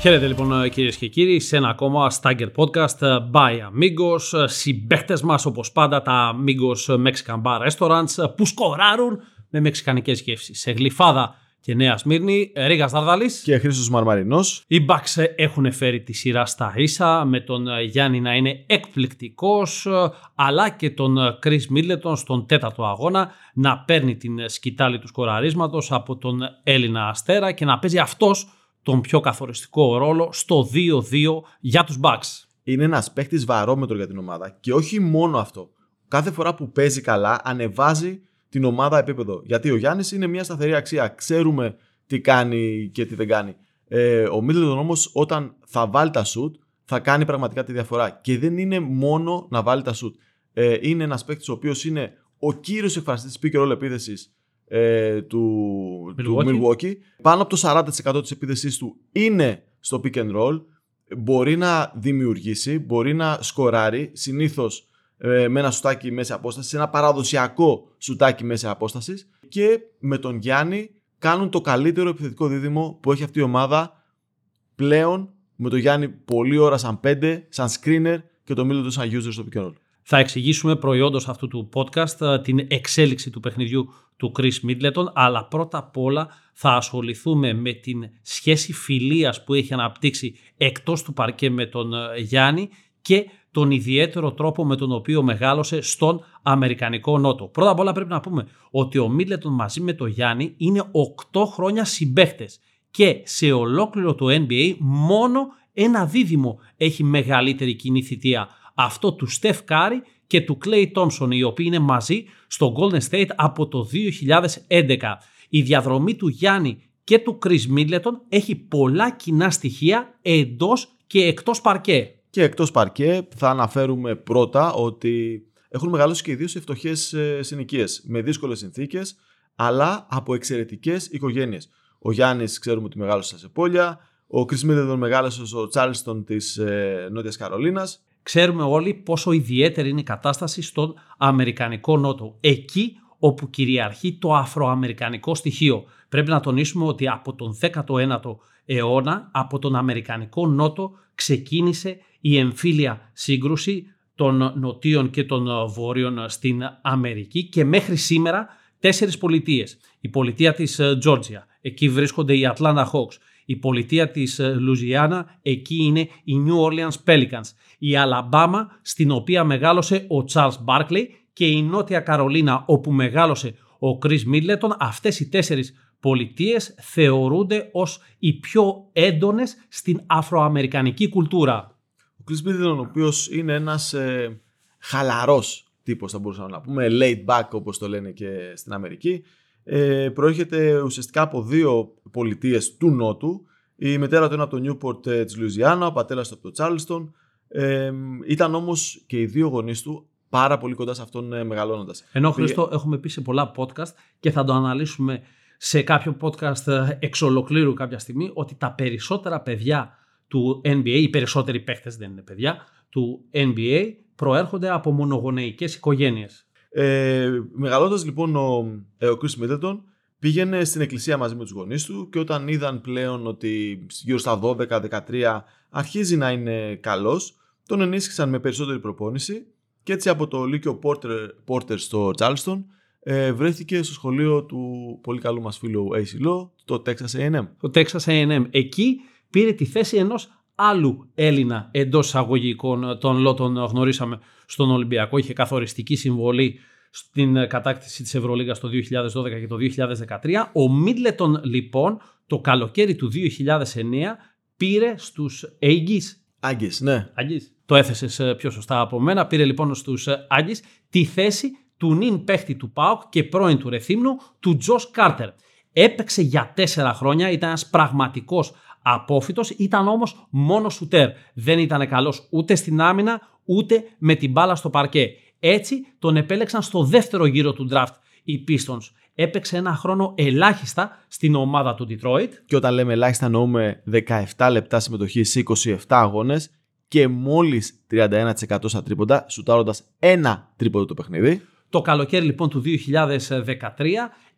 Χαίρετε λοιπόν κυρίες και κύριοι σε ένα ακόμα Stagger Podcast by Amigos. Συμπαίχτες μας όπως πάντα τα Amigos Mexican Bar Restaurants που σκοράρουν με μεξικανικές γεύσεις. Σε γλυφάδα και Νέα Σμύρνη, Ρίγας Δαρδάλη. Και Χρήστος Μαρμαρινός. Οι Bucks έχουν φέρει τη σειρά στα ίσα με τον Γιάννη να είναι εκπληκτικός, αλλά και τον Chris Middleton στον τέταρτο αγώνα να παίρνει την σκητάλη του σκοραρίσματο από τον Έλληνα Αστέρα και να παίζει αυτός τον πιο καθοριστικό ρόλο στο 2-2 για τους Bucks. Είναι ένας παίχτης βαρόμετρο για την ομάδα και όχι μόνο αυτό. Κάθε φορά που παίζει καλά ανεβάζει την ομάδα επίπεδο. Γιατί ο Γιάννης είναι μια σταθερή αξία. Ξέρουμε τι κάνει και τι δεν κάνει. Ε, ο Μίτλετον όμως, όταν θα βάλει τα σουτ, θα κάνει πραγματικά τη διαφορά. Και δεν είναι μόνο να βάλει τα σουτ. Ε, είναι ένας παίκτη ο οποίος είναι ο κύριος εκφραστής της pick and roll επίθεσης ε, του, Milwaukee. του Milwaukee. Πάνω από το 40% της επίθεσής του είναι στο pick and roll. Μπορεί να δημιουργήσει, μπορεί να σκοράρει. Συνήθως ε, με ένα σουτάκι μέση απόστασης, ένα παραδοσιακό σουτάκι μέση απόστασης και με τον Γιάννη κάνουν το καλύτερο επιθετικό δίδυμο που έχει αυτή η ομάδα πλέον με τον Γιάννη πολλή ώρα σαν πέντε, σαν screener και το Μίλτο σαν user στο pick Θα εξηγήσουμε προϊόντος αυτού του podcast ε, την εξέλιξη του παιχνιδιού του Chris Middleton, αλλά πρώτα απ' όλα θα ασχοληθούμε με την σχέση φιλίας που έχει αναπτύξει εκτός του παρκέ με τον ε, Γιάννη και τον ιδιαίτερο τρόπο με τον οποίο μεγάλωσε στον Αμερικανικό Νότο. Πρώτα απ' όλα πρέπει να πούμε ότι ο Μίλετον μαζί με τον Γιάννη είναι 8 χρόνια συμπαίχτες και σε ολόκληρο το NBA μόνο ένα δίδυμο έχει μεγαλύτερη κοινή θητεία. Αυτό του Στεφ Κάρι και του Clay Thompson οι οποίοι είναι μαζί στο Golden State από το 2011. Η διαδρομή του Γιάννη και του Chris Middleton έχει πολλά κοινά στοιχεία εντός και εκτός παρκέ. Και εκτός παρκέ, θα αναφέρουμε πρώτα ότι έχουν μεγαλώσει και οι δύο σε φτωχές ε, συνοικίες, με δύσκολες συνθήκες, αλλά από εξαιρετικές οικογένειες. Ο Γιάννης, ξέρουμε ότι μεγάλωσε σε πόλια. Ο Κρι Μίδεδον μεγάλωσε στο Τσάλιστον της ε, Νότιας Καρολίνας. Ξέρουμε όλοι πόσο ιδιαίτερη είναι η κατάσταση στον Αμερικανικό Νότο. Εκεί όπου κυριαρχεί το αφροαμερικανικό στοιχείο. Πρέπει να τονίσουμε ότι από τον 19ο αιώνα, από τον Αμερικανικό Νότο, ξεκίνησε η εμφύλια σύγκρουση των νοτίων και των βόρειων στην Αμερική και μέχρι σήμερα τέσσερις πολιτείες. Η πολιτεία της Τζόρτζια, εκεί βρίσκονται οι Atlanta Hawks. Η πολιτεία της Λουζιάννα, εκεί είναι οι New Orleans Pelicans. Η Αλαμπάμα, στην οποία μεγάλωσε ο Charles Barkley και η Νότια Καρολίνα, όπου μεγάλωσε ο Chris Middleton. Αυτές οι τέσσερις πολιτείες θεωρούνται ως οι πιο έντονες στην αφροαμερικανική κουλτούρα. Ο Chris Middleton, ο οποίος είναι ένας ε, χαλαρός τύπος θα μπορούσαμε να πούμε, laid back όπως το λένε και στην Αμερική, ε, προέρχεται ουσιαστικά από δύο πολιτείες του Νότου. Η μητέρα του είναι από το Newport ε, της Λουιζιάννα, ο πατέρας από το Charleston. Ε, ήταν όμως και οι δύο γονείς του πάρα πολύ κοντά σε αυτόν ε, μεγαλώνοντας. Ενώ Χρήστο έχουμε πει σε πολλά podcast και θα το αναλύσουμε σε κάποιο podcast ε, εξ ολοκλήρου κάποια στιγμή ότι τα περισσότερα παιδιά του NBA, οι περισσότεροι παίχτες δεν είναι παιδιά, του NBA προέρχονται από μονογονεϊκές οικογένειες. Ε, μεγαλώντας λοιπόν ο, ε, ο Chris Middleton πήγαινε στην εκκλησία μαζί με τους γονείς του και όταν είδαν πλέον ότι γύρω στα 12-13 αρχίζει να είναι καλός, τον ενίσχυσαν με περισσότερη προπόνηση και έτσι από το Λύκειο Porter, Porter στο Charleston ε, βρέθηκε στο σχολείο του πολύ καλού μας φίλου AC Law, το Texas A&M. Το Texas A&M. Εκεί πήρε τη θέση ενός άλλου Έλληνα εντός εισαγωγικών, τον Λότον γνωρίσαμε στον Ολυμπιακό, είχε καθοριστική συμβολή στην κατάκτηση της Ευρωλίγας το 2012 και το 2013. Ο Μίτλετον λοιπόν το καλοκαίρι του 2009 πήρε στους Aggies. Aggies, ναι. Aggies. Το έθεσες ε, πιο σωστά από μένα. Πήρε λοιπόν στους Aggies τη θέση του νυν παίχτη του ΠΑΟΚ και πρώην του Ρεθύμνου, του Τζος Κάρτερ. Έπαιξε για τέσσερα χρόνια, ήταν ένας πραγματικός απόφυτος, ήταν όμως μόνος σουτέρ. Δεν ήταν καλός ούτε στην άμυνα, ούτε με την μπάλα στο παρκέ. Έτσι τον επέλεξαν στο δεύτερο γύρο του draft οι Pistons. Έπαιξε ένα χρόνο ελάχιστα στην ομάδα του Detroit. Και όταν λέμε ελάχιστα εννοούμε 17 λεπτά συμμετοχή σε 27 αγώνες και μόλις 31% στα τρίποντα, σουτάροντας ένα τρίποντο το παιχνίδι. Το καλοκαίρι λοιπόν του 2013,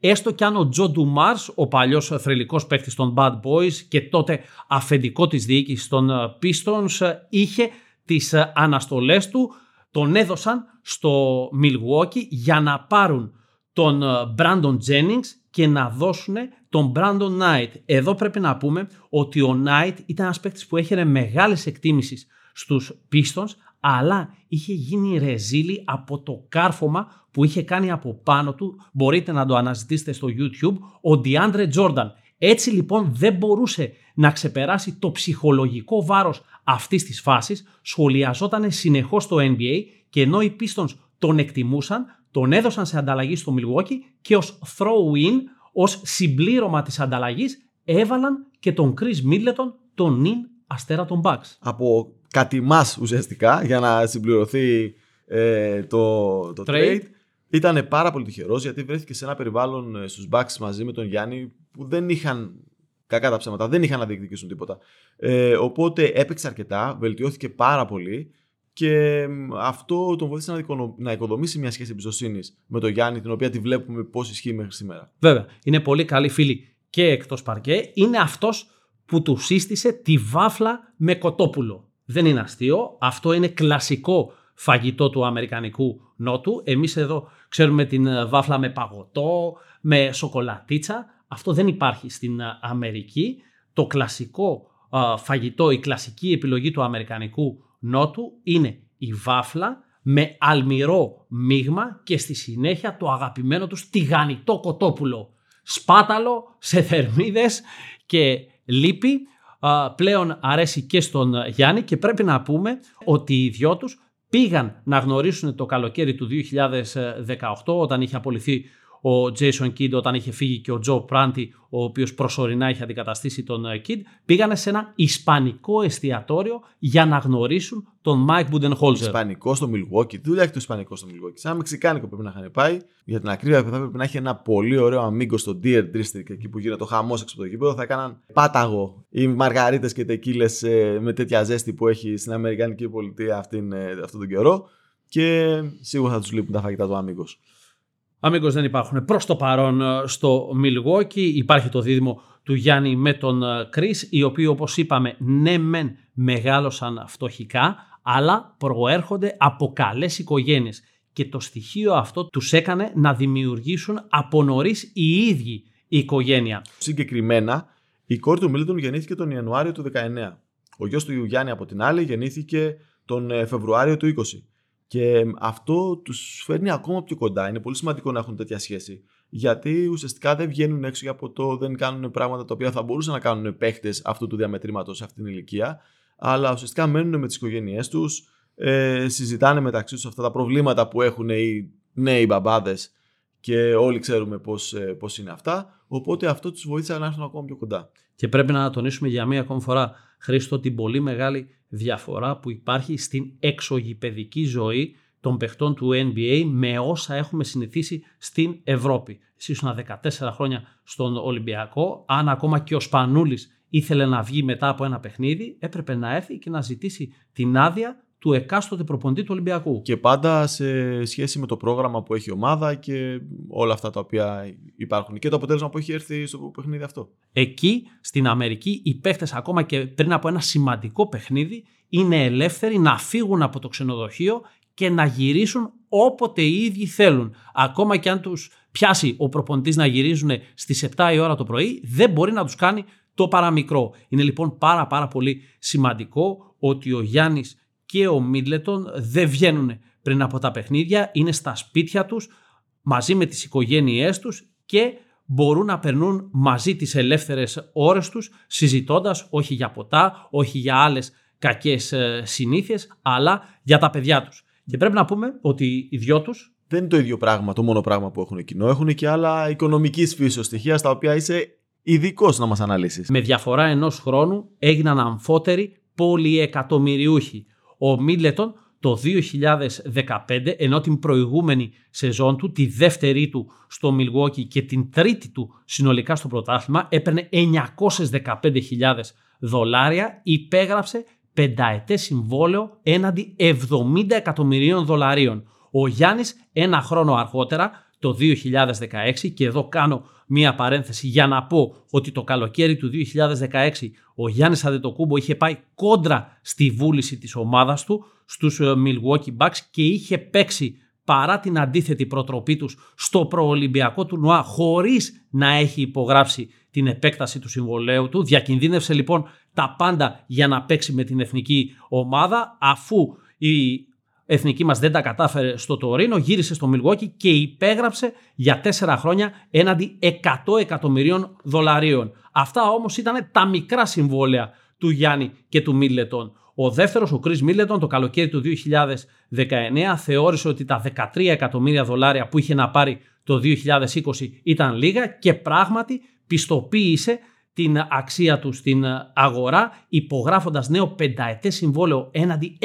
έστω κι αν ο Τζο Ντουμάρς, ο παλιός θρελικός παίκτης των Bad Boys και τότε αφεντικό της διοίκησης των Pistons, είχε τις αναστολές του, τον έδωσαν στο Milwaukee για να πάρουν τον Brandon Jennings και να δώσουν τον Brandon Knight. Εδώ πρέπει να πούμε ότι ο Knight ήταν ένας παίκτης που έχερε μεγάλες εκτίμησεις στους Pistons, αλλά είχε γίνει ρεζίλη από το κάρφωμα που είχε κάνει από πάνω του. Μπορείτε να το αναζητήσετε στο YouTube, ο DeAndre Jordan. Έτσι λοιπόν δεν μπορούσε να ξεπεράσει το ψυχολογικό βάρος αυτής της φάσης, σχολιαζόταν συνεχώς στο NBA και ενώ οι Pistons τον εκτιμούσαν, τον έδωσαν σε ανταλλαγή στο Milwaukee και ως throw-in, ως συμπλήρωμα της ανταλλαγής, έβαλαν και τον Chris Middleton, τον νυν αστέρα των Bucks. Από κατημάς ουσιαστικά για να συμπληρωθεί ε, το, το trade. Ήταν πάρα πολύ τυχερός γιατί βρέθηκε σε ένα περιβάλλον ε, στους Bucks μαζί με τον Γιάννη που δεν είχαν κακά τα ψέματα, δεν είχαν να διεκδικήσουν τίποτα. Ε, οπότε έπαιξε αρκετά, βελτιώθηκε πάρα πολύ και αυτό τον βοήθησε να οικοδομήσει μια σχέση εμπιστοσύνης με τον Γιάννη, την οποία τη βλέπουμε πώς ισχύει μέχρι σήμερα. Βέβαια, είναι πολύ καλή φίλη και εκτός παρκέ. Είναι αυτός που του σύστησε τη βάφλα με κοτόπουλο. Δεν είναι αστείο. Αυτό είναι κλασικό φαγητό του Αμερικανικού Νότου. Εμείς εδώ ξέρουμε την ε, βάφλα με παγωτό, με σοκολατίτσα. Αυτό δεν υπάρχει στην ε, Αμερική. Το κλασικό ε, φαγητό, η κλασική επιλογή του Αμερικανικού Νότου είναι η βάφλα με αλμυρό μείγμα και στη συνέχεια το αγαπημένο τους τηγανιτό κοτόπουλο. Σπάταλο σε θερμίδες και λίπη πλέον αρέσει και στον Γιάννη και πρέπει να πούμε ότι οι δυο τους πήγαν να γνωρίσουν το καλοκαίρι του 2018 όταν είχε απολυθεί ο Jason Kidd όταν είχε φύγει και ο Joe Pranti, ο οποίος προσωρινά είχε αντικαταστήσει τον ε, Kidd, πήγανε σε ένα ισπανικό εστιατόριο για να γνωρίσουν τον Mike Budenholzer. Ισπανικό στο Milwaukee. Τι δουλειά έχει το Ισπανικό στο Milwaukee. Σαν Μεξικάνικο πρέπει να είχαν πάει. Για την ακρίβεια, θα πρέπει να έχει ένα πολύ ωραίο αμίγκο στο Deer District, εκεί που γίνεται το χαμός έξω από το γήπεδο. Θα έκαναν πάταγο οι μαργαρίτες και τεκίλες ε, με τέτοια ζέστη που έχει στην Αμερικανική πολιτεία αυτήν, ε, αυτόν τον καιρό. Και σίγουρα θα τους λείπουν τα φαγητά του αμίγκο. Αμίγκο δεν υπάρχουν προς το παρόν ε, στο Milwaukee. Υπάρχει το δίδυμο του Γιάννη με τον Κρι, ε, οι οποίοι όπως είπαμε ναι μεν μεγάλωσαν φτωχικά, αλλά προέρχονται από καλές οικογένειες. Και το στοιχείο αυτό τους έκανε να δημιουργήσουν από νωρίς οι ίδιοι η οικογένεια. Συγκεκριμένα, η κόρη του Μίλτον γεννήθηκε τον Ιανουάριο του 19. Ο γιος του Γιάννη από την άλλη γεννήθηκε τον ε, Φεβρουάριο του 20. Και αυτό τους φέρνει ακόμα πιο κοντά. Είναι πολύ σημαντικό να έχουν τέτοια σχέση. Γιατί ουσιαστικά δεν βγαίνουν έξω από το, δεν κάνουν πράγματα τα οποία θα μπορούσαν να κάνουν παίχτες αυτού του διαμετρήματος σε αυτήν την ηλικία. Αλλά ουσιαστικά μένουν με τις οικογένειές τους, ε, συζητάνε μεταξύ τους αυτά τα προβλήματα που έχουν οι νέοι μπαμπάδες και όλοι ξέρουμε πώς ε, πώς είναι αυτά. Οπότε αυτό τους βοήθησε να έρθουν ακόμα πιο κοντά. Και πρέπει να τονίσουμε για μία ακόμη φορά, Χρήστο, την πολύ μεγάλη διαφορά που υπάρχει στην εξωγηπαιδική ζωή των παιχτών του NBA με όσα έχουμε συνηθίσει στην Ευρώπη. Εσύ ήσουν 14 χρόνια στον Ολυμπιακό, αν ακόμα και ο Σπανούλης ήθελε να βγει μετά από ένα παιχνίδι, έπρεπε να έρθει και να ζητήσει την άδεια του εκάστοτε προποντή του Ολυμπιακού. Και πάντα σε σχέση με το πρόγραμμα που έχει η ομάδα και όλα αυτά τα οποία υπάρχουν και το αποτέλεσμα που έχει έρθει στο παιχνίδι αυτό. Εκεί στην Αμερική οι παίχτες ακόμα και πριν από ένα σημαντικό παιχνίδι είναι ελεύθεροι να φύγουν από το ξενοδοχείο και να γυρίσουν όποτε οι ίδιοι θέλουν. Ακόμα και αν τους πιάσει ο προπονητής να γυρίζουν στις 7 η ώρα το πρωί, δεν μπορεί να τους κάνει το παραμικρό. Είναι λοιπόν πάρα πάρα πολύ σημαντικό ότι ο Γιάννης και ο Μίτλετον δεν βγαίνουν πριν από τα παιχνίδια, είναι στα σπίτια τους μαζί με τις οικογένειές τους και μπορούν να περνούν μαζί τις ελεύθερες ώρες τους συζητώντας όχι για ποτά, όχι για άλλες κακές ε, συνήθειες, αλλά για τα παιδιά τους. Και πρέπει να πούμε ότι οι δυο τους δεν είναι το ίδιο πράγμα, το μόνο πράγμα που έχουν κοινό. Έχουν και άλλα οικονομικής φύσεως στοιχεία στα οποία είσαι ειδικός να μας αναλύσεις. Με διαφορά ενός χρόνου έγιναν αμφότεροι πολυεκατομμυριούχοι. Ο Μίλετον το 2015, ενώ την προηγούμενη σεζόν του, τη δεύτερη του στο Milwaukee και την τρίτη του συνολικά στο πρωτάθλημα, έπαιρνε 915.000 δολάρια, υπέγραψε πενταετές συμβόλαιο έναντι 70 εκατομμυρίων δολαρίων. Ο Γιάννης ένα χρόνο αργότερα, το 2016, και εδώ κάνω μία παρένθεση για να πω ότι το καλοκαίρι του 2016 ο Γιάννης Αντετοκούμπο είχε πάει κόντρα στη βούληση της ομάδας του στους ε, Milwaukee Bucks και είχε παίξει παρά την αντίθετη προτροπή τους στο προολυμπιακό τουρνουά χωρίς να έχει υπογράψει την επέκταση του συμβολέου του. Διακινδύνευσε λοιπόν τα πάντα για να παίξει με την εθνική ομάδα αφού η εθνική μας δεν τα κατάφερε στο Τωρίνο, γύρισε στο Μιλγόκι και υπέγραψε για τέσσερα χρόνια έναντι 100 εκατομμυρίων δολαρίων. Αυτά όμως ήταν τα μικρά συμβόλαια του Γιάννη και του Μίλετον. Ο δεύτερος, ο Chris Μίλετον, το καλοκαίρι του 2019 θεώρησε ότι τα 13 εκατομμύρια δολάρια που είχε να πάρει το 2020 ήταν λίγα και πράγματι πιστοποίησε την αξία τους στην αγορά υπογράφοντας νέο πενταετές συμβόλαιο έναντι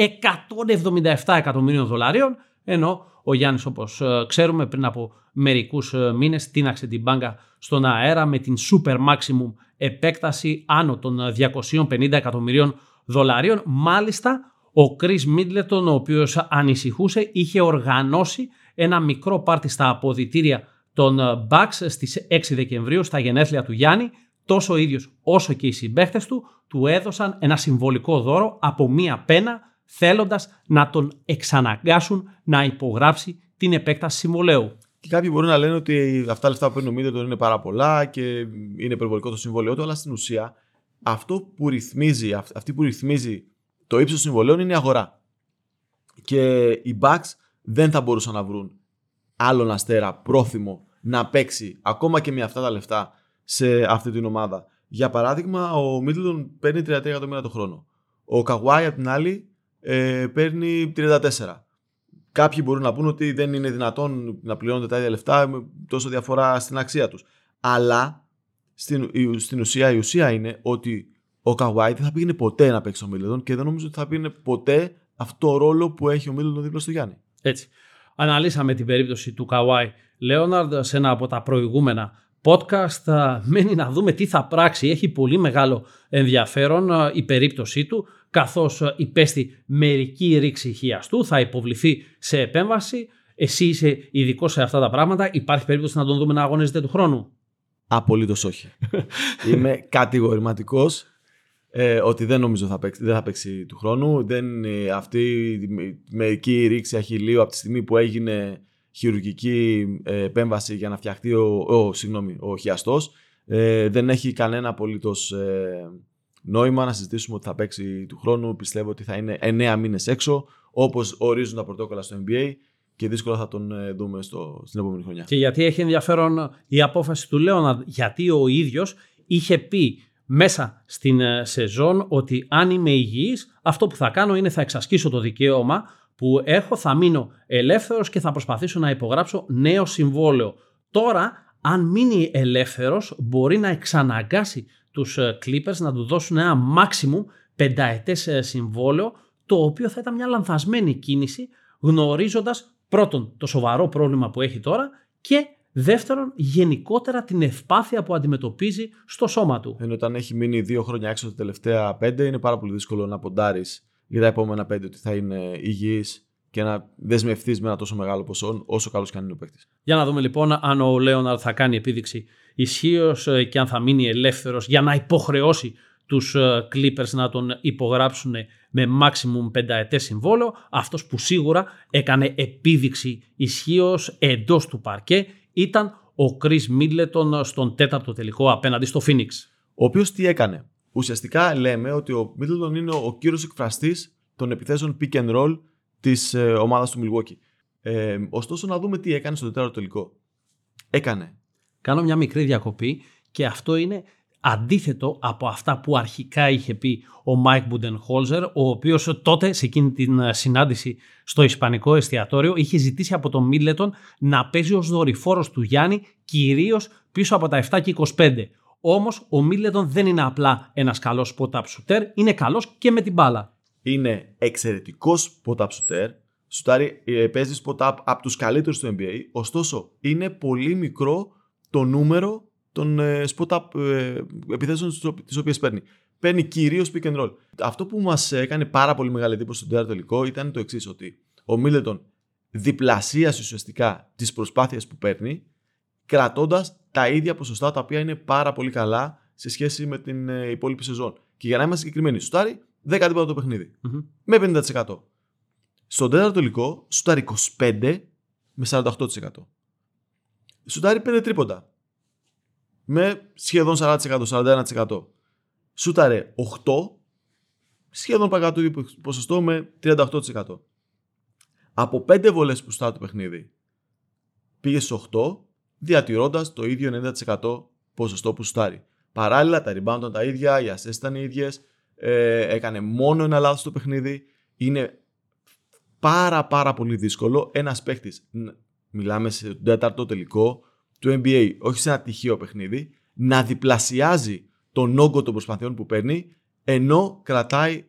177 εκατομμύριων δολαρίων ενώ ο Γιάννης όπως ε, ξέρουμε πριν από μερικούς ε, μήνες τίναξε την μπάγκα στον αέρα με την super maximum επέκταση άνω των 250 εκατομμυρίων δολαρίων. Μάλιστα ο Chris Middleton ο οποίος ανησυχούσε είχε οργανώσει ένα μικρό πάρτι στα αποδητήρια των Bucks στις 6 Δεκεμβρίου στα γενέθλια του Γιάννη τόσο ο ίδιος όσο και οι συμπαίχτες του του έδωσαν ένα συμβολικό δώρο από μία πένα θέλοντας να τον εξαναγκάσουν να υπογράψει την επέκταση συμβολέου. Και κάποιοι μπορούν να λένε ότι αυτά τα λεφτά που παίρνει ο Μίντελτον είναι πάρα πολλά και είναι υπερβολικό το συμβολέο του, αλλά στην ουσία αυτό που ρυθμίζει, αυτή που ρυθμίζει το ύψος των συμβολέων είναι η αγορά. Και οι Bucks δεν θα μπορούσαν να βρουν άλλον αστέρα πρόθυμο να παίξει ακόμα και με αυτά τα λεφτά σε αυτή την ομάδα. Για παράδειγμα, ο Μίτλτον παίρνει 33 εκατομμύρια το χρόνο. Ο Καγουάη, απ' την άλλη, ε, παίρνει 34. Κάποιοι μπορούν να πούν ότι δεν είναι δυνατόν να πληρώνονται τα ίδια λεφτά με τόσο διαφορά στην αξία τους. Αλλά στην, στην ουσία, η ουσία είναι ότι ο Καγουάη δεν θα πήγαινε ποτέ να παίξει ο Μίτλτον και δεν νομίζω ότι θα πήγαινε ποτέ αυτό το ρόλο που έχει ο Μίτλτον δίπλα στο Γιάννη. Έτσι. Αναλύσαμε την περίπτωση του Καουάι Λέοναρντ σε ένα από τα προηγούμενα podcast. Μένει να δούμε τι θα πράξει. Έχει πολύ μεγάλο ενδιαφέρον η περίπτωσή του, καθώς υπέστη μερική ρήξη του, θα υποβληθεί σε επέμβαση. Εσύ είσαι ειδικός σε αυτά τα πράγματα. Υπάρχει περίπτωση να τον δούμε να αγωνίζεται του χρόνου; Απολύτως όχι. Είμαι κατηγορηματικός ε, ότι δεν νομίζω θα παίξει, δεν θα παίξει του χρόνου. Δεν, ε, αυτή η μερική ρήξη αχυλίου από τη στιγμή που έγινε χειρουργική ε, επέμβαση για να φτιαχτεί ο, ο, συγγνώμη, ο χιαστός. Ε, δεν έχει κανένα απολύτως ε, νόημα να συζητήσουμε ότι θα παίξει του χρόνου. Πιστεύω ότι θα είναι 9 μήνες έξω, όπως ορίζουν τα πρωτόκολλα στο NBA και δύσκολα θα τον ε, δούμε στο, στην επόμενη χρονιά. Και γιατί έχει ενδιαφέρον η απόφαση του Λέωνα, γιατί ο ίδιος είχε πει μέσα στην ε, σεζόν ότι αν είμαι υγιής, αυτό που θα κάνω είναι θα εξασκήσω το δικαίωμα που έχω, θα μείνω ελεύθερος και θα προσπαθήσω να υπογράψω νέο συμβόλαιο. Τώρα, αν μείνει ελεύθερος, μπορεί να εξαναγκάσει τους ε, Clippers να του δώσουν ένα maximum πενταετές ε, συμβόλαιο, το οποίο θα ήταν μια λανθασμένη κίνηση, γνωρίζοντας πρώτον το σοβαρό πρόβλημα που έχει τώρα και Δεύτερον, γενικότερα την ευπάθεια που αντιμετωπίζει στο σώμα του. Ενώ όταν έχει μείνει δύο χρόνια έξω τα τελευταία πέντε, είναι πάρα πολύ δύσκολο να ποντάρεις για τα επόμενα πέντε ότι θα είναι υγιή και να δεσμευτείς με ένα τόσο μεγάλο ποσό, όσο καλός και αν είναι ο παίκτης. Για να δούμε λοιπόν αν ο Λέοναρ θα κάνει επίδειξη ισχύως ε, και αν θα μείνει ελεύθερος για να υποχρεώσει τους ε, Clippers να τον υπογράψουν με maximum πενταετές συμβόλαιο. Αυτός που σίγουρα έκανε επίδειξη ισχύως εντός του παρκέ ήταν ο Chris Middleton στον τέταρτο τελικό απέναντι στο Phoenix. Ο οποίος τι έκανε; Ουσιαστικά λέμε ότι ο Middleton είναι ο κύριος εκφραστής των επιθέσεων pick and roll της ε, ομάδας του Milwaukee. Ε, ωστόσο, να δούμε τι έκανε στο τέταρτο τελικό. Έκανε. Κάνω μια μικρή διακοπή και αυτό είναι αντίθετο από αυτά που αρχικά είχε πει ο Μάικ Μπουντενχόλζερ, ο οποίος τότε σε εκείνη την ε, συνάντηση στο Ισπανικό εστιατόριο είχε ζητήσει από τον Μίντλετον να παίζει ως δορυφόρος του Γιάννη κυρίως πίσω από τα 7 και 25. Όμως ο Μίντλετον δεν είναι απλά ένας καλός spot-up shooter, είναι καλός και με την μπάλα. Είναι εξαιρετικός spot-up shooter, Σουτάρει, ε, παίζεις spot-up από τους καλύτερους του NBA, ωστόσο είναι πολύ μικρό το νούμερο των ε, spot-up ε, επιθέσεων τις οποίες παίρνει. Παίρνει κυρίως pick and roll. Αυτό που μας έκανε πάρα πολύ μεγάλη εντύπωση στο τέταρτο τελικό ήταν το εξής, ότι ο Μίλετον διπλασίασε ουσιαστικά τις προσπάθειες που παίρνει, κρατώντας τα ίδια ποσοστά τα οποία είναι πάρα πολύ καλά σε σχέση με την ε, υπόλοιπη σεζόν. Και για να είμαστε συγκεκριμένοι, σουτάρει 10 τίποτα το παιχνιδι Με 50%. Στον τέταρτο τελικό, σουτάρει 25 με 48%. Σουτάρει 5 τρίποντα. Με σχεδόν 40%, 41%. Σούταρε 8, σχεδόν πάει το ίδιο ποσοστό με 38%. Από 5 βολές που στάρει το παιχνίδι, πήγε στις 8, διατηρώντας το ίδιο 90% ποσοστό που στάρει. Παράλληλα, τα rebound ήταν τα ίδια, οι assists ήταν οι ίδιες, ε, έκανε μόνο ένα λάθος στο παιχνίδι. Είναι πάρα πάρα πολύ δύσκολο ένας παίχτη, μιλάμε σε τέταρτο τελικό του NBA, όχι σε ένα τυχαίο παιχνίδι, να διπλασιάζει τον όγκο των προσπαθειών που παίρνει, ενώ κρατάει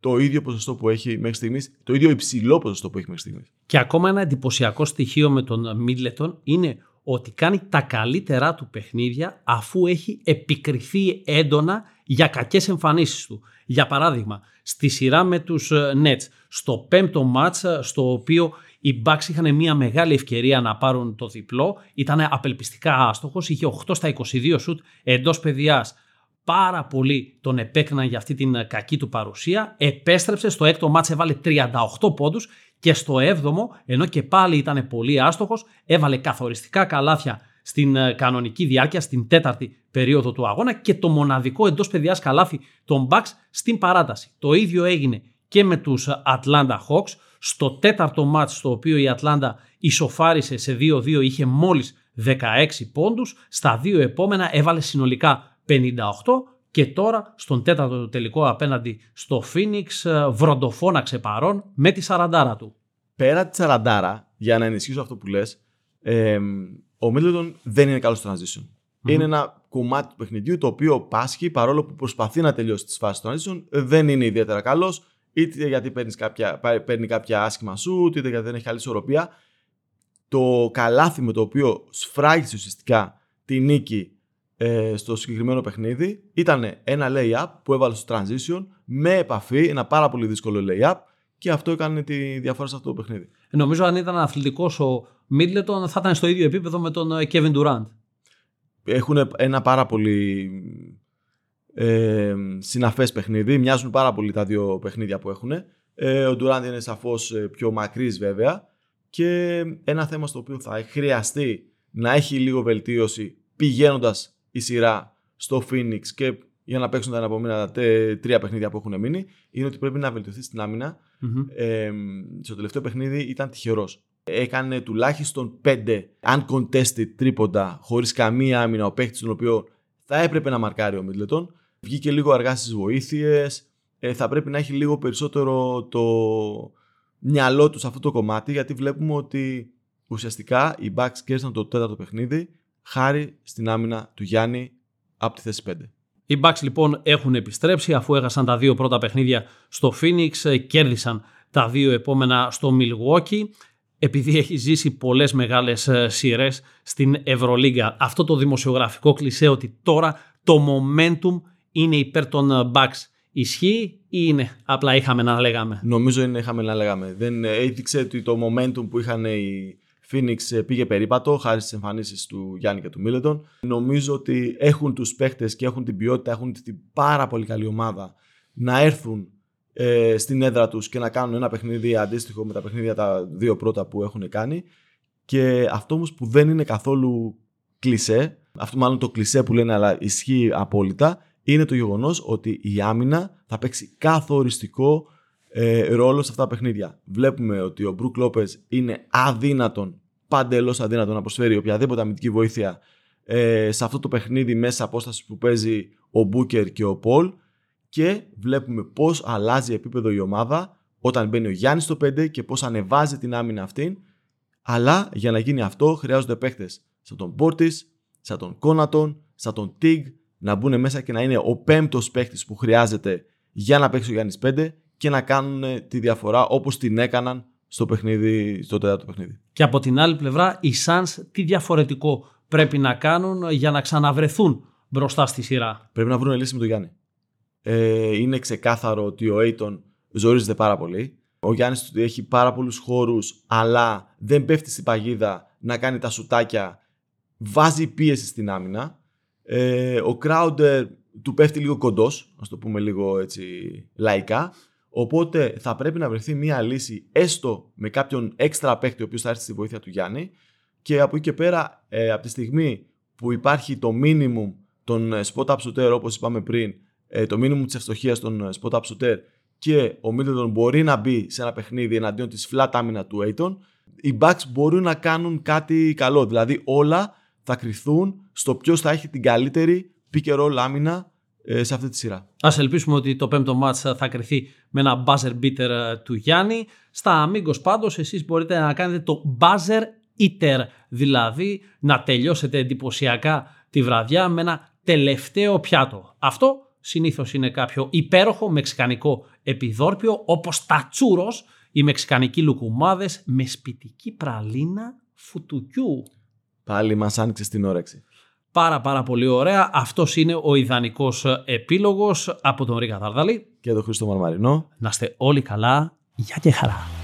το ίδιο ποσοστό που έχει μέχρι στιγμής, το ίδιο υψηλό ποσοστό που έχει μέχρι στιγμής. Και ακόμα ένα εντυπωσιακό στοιχείο με τον Μίτλετον είναι ότι κάνει τα καλύτερά του παιχνίδια αφού έχει επικριθεί έντονα για κακές εμφανίσεις του. Για παράδειγμα, στη σειρά με τους ε, Nets, στο πέμπτο μάτς ε, στο οποίο οι Bucks είχαν μια μεγάλη ευκαιρία να πάρουν το διπλό, ήταν απελπιστικά άστοχος, είχε 8 στα 22 σουτ εντός παιδιάς. Πάρα πολύ τον επέκναν για αυτή την ε, κακή του παρουσία. Επέστρεψε στο έκτο μάτς, έβαλε 38 πόντους και στο έβδομο, ενώ και πάλι ήταν πολύ άστοχος, έβαλε καθοριστικά καλάθια στην ε, κανονική διάρκεια, στην τέταρτη περίοδο του αγώνα και το μοναδικό εντός παιδιάς καλάθι των Bucks στην παράταση. Το ίδιο έγινε και με τους Atlanta Hawks. Στο τέταρτο μάτς στο οποίο η Ατλάντα ισοφάρισε σε 2-2 είχε μόλις 16 πόντους. Στα δύο επόμενα έβαλε συνολικά 58 και τώρα στον τέταρτο τελικό απέναντι στο Phoenix ε, βροντοφώναξε παρόν με τη σαραντάρα του. Πέρα τη σαραντάρα, για να ενισχύσω αυτό που λες, ε, ο Μίντλετον δεν είναι καλός στο transition. Είναι ένα κομμάτι του παιχνιδιού το οποίο πάσχει παρόλο που προσπαθεί να τελειώσει τις φάσεις του transition, δεν είναι ιδιαίτερα καλός, είτε γιατί παίρνεις κάποια, παίρνει κάποια άσχημα σου, είτε γιατί δεν έχει καλή ισορροπία. Το καλάθι με το οποίο σφράγισε ουσιαστικά τη νίκη ε, στο συγκεκριμένο παιχνίδι ήταν ένα lay-up που έβαλε στο transition με επαφή, ένα πάρα πολύ δύσκολο lay-up και αυτό έκανε τη διαφορά σε αυτό το παιχνίδι. Νομίζω αν ήταν αθλητικός ο Μίτλετον θα ήταν στο ίδιο επίπεδο με τον ε, Kevin Durant. Έχουν ένα πάρα πολύ ε, συναφές παιχνίδι. Μοιάζουν πάρα πολύ τα δύο παιχνίδια που έχουν. Ε, ο Durant είναι σαφώς ε, πιο μακρύς βέβαια και ένα θέμα στο οποίο θα χρειαστεί να έχει λίγο βελτίωση πηγαίνοντας η σειρά στο Phoenix και για να παίξουν τα επόμενα τρία παιχνίδια που έχουν μείνει είναι ότι πρέπει να βελτιωθεί στην άμυνα. Mm-hmm. Ε, στο τελευταίο παιχνίδι ήταν τυχερός. Έκανε τουλάχιστον πέντε uncontested τρίποντα χωρίς καμία άμυνα ο παίχτη τον οποίο θα έπρεπε να μαρκάρει ο Μίτλετον. Βγήκε λίγο αργά στις βοήθειες. Ε, θα πρέπει να έχει λίγο περισσότερο το μυαλό τους σε αυτό το κομμάτι γιατί βλέπουμε ότι ουσιαστικά οι Bucks κέρδισαν το τέταρτο παιχνίδι χάρη στην άμυνα του Γιάννη από τη θέση 5. Οι Bucks λοιπόν έχουν επιστρέψει αφού έχασαν τα δύο πρώτα παιχνίδια στο Phoenix, ε, κέρδισαν τα δύο επόμενα στο Milwaukee επειδή έχει ζήσει πολλές μεγάλες ε, σειρές στην Ευρωλίγκα. Αυτό το δημοσιογραφικό κλισέ ότι τώρα το momentum είναι υπέρ των ε, Bucks. Ισχύει ή είναι; Απλά είχαμε να λέγαμε. Νομίζω είναι είχαμε να λέγαμε. Δεν έδειξε ότι το momentum που είχαν οι Phoenix ε, πήγε περίπατο χάρη στις εμφανίσεις του Γιάννη και του Μίλετον. Νομίζω ότι έχουν τους παίχτε και έχουν την ποιότητα, έχουν την πάρα πολύ καλή ομάδα να έρθουν ε, στην έδρα τους και να κάνουν ένα παιχνίδι αντίστοιχο με τα παιχνίδια τα δύο πρώτα που έχουν κάνει. Και αυτό όμως που δεν είναι καθόλου κλισέ, αυτό μάλλον το κλισέ που λένε αλλά ισχύει απόλυτα, είναι το γεγονός ότι η άμυνα θα παίξει καθοριστικό ε, ρόλο σε αυτά τα παιχνίδια. Βλέπουμε ότι ο Μπρουκ Λόπες είναι αδύνατον, παντελώς αδύνατον να προσφέρει οποιαδήποτε αμυντική βοήθεια ε, σε αυτό το παιχνίδι μέσα απόστασης που παίζει ο Μπούκερ και ο Πολ και βλέπουμε πώς αλλάζει επίπεδο η ομάδα όταν μπαίνει ο Γιάννης στο 5 και πώς ανεβάζει την άμυνα αυτήν. Αλλά για να γίνει αυτό χρειάζονται παίχτε σαν τον Πόρτη, σαν τον Κόνατον, σαν τον Τιγκ να μπουν μέσα και να είναι ο πέμπτος παίχτη που χρειάζεται για να παίξει ο Γιάννης 5 και να κάνουν τη διαφορά όπως την έκαναν στο, παιχνίδι, στο τέταρτο παιχνίδι. Και από την άλλη πλευρά οι Suns τι διαφορετικό πρέπει να κάνουν για να ξαναβρεθούν μπροστά στη σειρά; Πρέπει να βρουν λύση με τον Γιάννη. Ε, είναι ξεκάθαρο ότι ο Aiton ζορίζεται πάρα πολύ. Ο Γιάννης έχει πάρα πολλούς χώρους, αλλά δεν πέφτει στην παγίδα να κάνει τα σουτάκια. Βάζει πίεση στην άμυνα. Ε, ο Crowder του πέφτει λίγο κοντός, ας το πούμε λίγο έτσι λαϊκά. Οπότε θα πρέπει να βρεθεί μια λύση έστω με κάποιον έξτρα παίκτη ο οποίος θα έρθει στη βοήθεια του Γιάννη. Και από εκεί και πέρα ε, από τη στιγμή που υπάρχει το minimum των ε, spot up shooter όπως είπαμε πριν ε, το minimum της ευστοχίας των ε, spot up shooter και ο Middleton μπορεί να μπει σε ένα παιχνίδι εναντίον της flat άμυνα του Aiton οι Bucks μπορούν να κάνουν κάτι καλό. Δηλαδή όλα θα κρυθούν στο ποιος θα έχει την καλύτερη pick and roll άμυνα σε αυτή τη σειρά. Α ελπίσουμε ότι το πέμπτο μάτς θα κρυθεί με ένα buzzer beater του Γιάννη. Στα Amigos πάντως εσείς μπορείτε να κάνετε το buzzer eater, δηλαδή να τελειώσετε εντυπωσιακά τη βραδιά με ένα τελευταίο πιάτο. Αυτό συνήθως είναι κάποιο υπέροχο μεξικανικό επιδόρπιο όπως τα τσούρος, οι μεξικανικοί λουκουμάδες με σπιτική πραλίνα φουτουκιού. Πάλι μας άνοιξε την όρεξη. Πάρα πάρα πολύ ωραία. Αυτός είναι ο ιδανικός επίλογος από τον Ρίκα Δαρδαλή και τον Χρήστο Μαρμαρινό. Να είστε όλοι καλά. Γεια και χαρά.